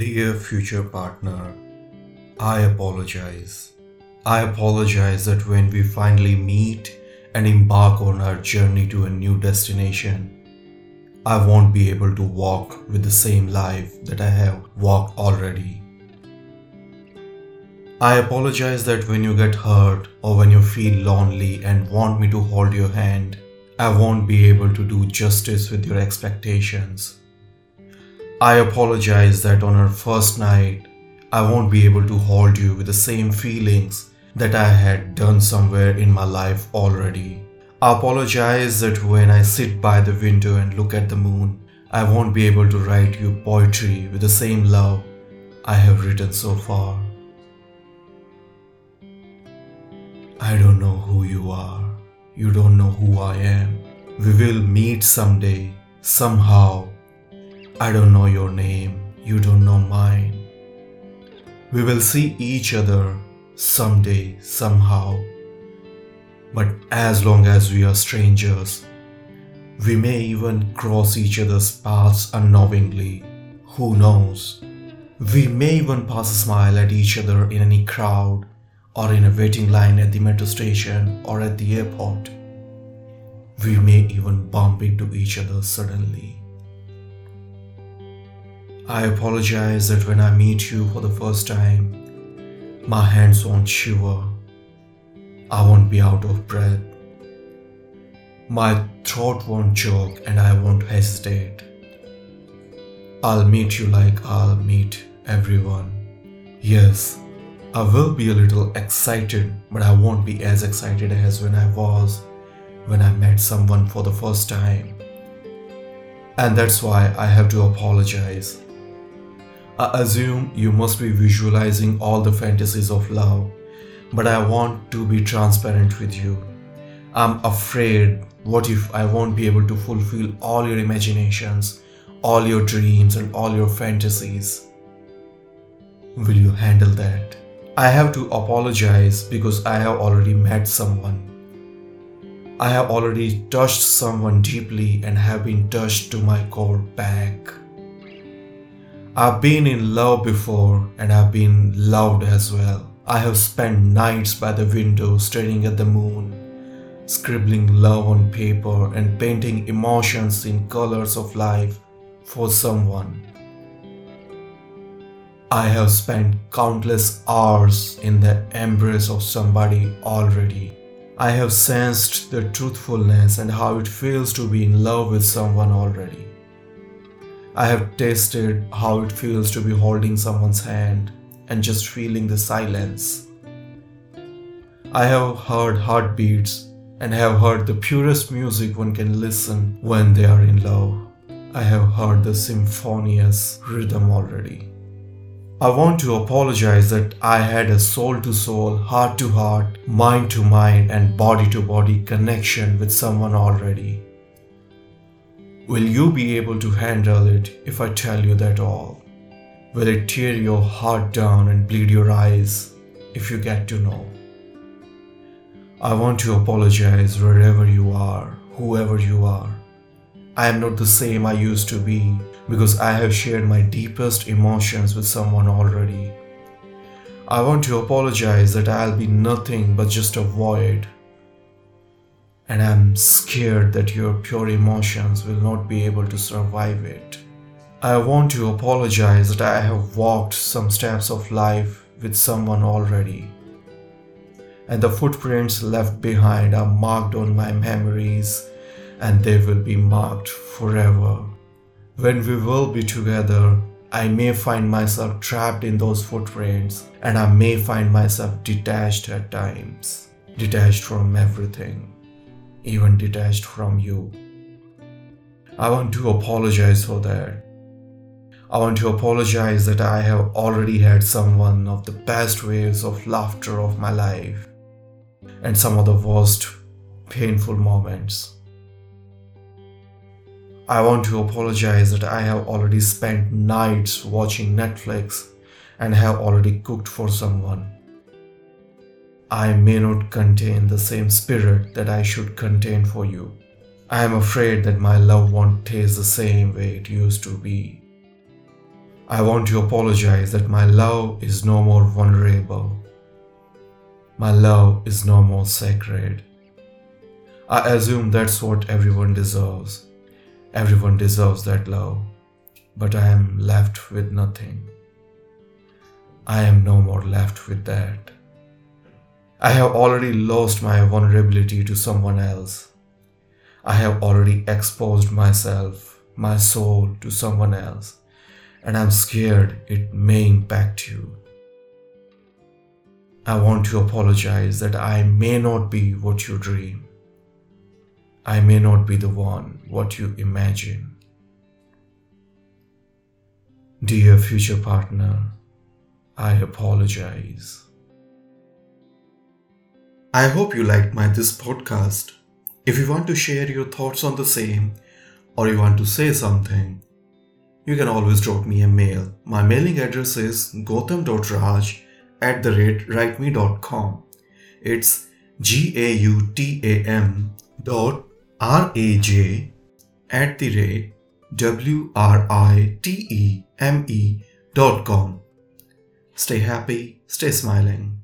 Dear future partner, I apologize. I apologize that when we finally meet and embark on our journey to a new destination, I won't be able to walk with the same life that I have walked already. I apologize that when you get hurt or when you feel lonely and want me to hold your hand, I won't be able to do justice with your expectations. I apologize that on our first night, I won't be able to hold you with the same feelings that I had done somewhere in my life already. I apologize that when I sit by the window and look at the moon, I won't be able to write you poetry with the same love I have written so far. I don't know who you are. You don't know who I am. We will meet someday, somehow, I don't know your name, you don't know mine. We will see each other someday, somehow. But as long as we are strangers, we may even cross each other's paths unknowingly. Who knows? We may even pass a smile at each other in any crowd or in a waiting line at the metro station or at the airport. We may even bump into each other suddenly. I apologize that when I meet you for the first time, my hands won't shiver. I won't be out of breath. My throat won't choke and I won't hesitate. I'll meet you like I'll meet everyone. Yes, I will be a little excited, but I won't be as excited as when I was when I met someone for the first time. And that's why I have to apologize. I assume you must be visualizing all the fantasies of love, but I want to be transparent with you. I'm afraid what if I won't be able to fulfill all your imaginations, all your dreams, and all your fantasies? Will you handle that? I have to apologize because I have already met someone. I have already touched someone deeply and have been touched to my core back. I've been in love before and I've been loved as well. I have spent nights by the window staring at the moon, scribbling love on paper and painting emotions in colors of life for someone. I have spent countless hours in the embrace of somebody already. I have sensed the truthfulness and how it feels to be in love with someone already. I have tasted how it feels to be holding someone's hand and just feeling the silence. I have heard heartbeats and have heard the purest music one can listen when they are in love. I have heard the symphonious rhythm already. I want to apologize that I had a soul to soul, heart to heart, mind to mind, and body to body connection with someone already. Will you be able to handle it if I tell you that all? Will it tear your heart down and bleed your eyes if you get to know? I want to apologize wherever you are, whoever you are. I am not the same I used to be because I have shared my deepest emotions with someone already. I want to apologize that I'll be nothing but just a void and I'm scared that your pure emotions will not be able to survive it. I want to apologize that I have walked some steps of life with someone already. And the footprints left behind are marked on my memories and they will be marked forever. When we will be together, I may find myself trapped in those footprints and I may find myself detached at times, detached from everything even detached from you. I want to apologize for that. I want to apologize that I have already had some one of the best waves of laughter of my life and some of the worst painful moments. I want to apologize that I have already spent nights watching Netflix and have already cooked for someone. I may not contain the same spirit that I should contain for you. I am afraid that my love won't taste the same way it used to be. I want to apologize that my love is no more vulnerable. My love is no more sacred. I assume that's what everyone deserves. Everyone deserves that love. But I am left with nothing. I am no more left with that. I have already lost my vulnerability to someone else. I have already exposed myself, my soul to someone else, and I'm scared it may impact you. I want to apologize that I may not be what you dream. I may not be the one what you imagine. Dear future partner, I apologize. I hope you liked my this podcast. If you want to share your thoughts on the same or you want to say something, you can always drop me a mail. My mailing address is gautam.raj at the rate writeme.com. It's G A U T A M dot R A J at the rate W R I T E M E dot com. Stay happy, stay smiling.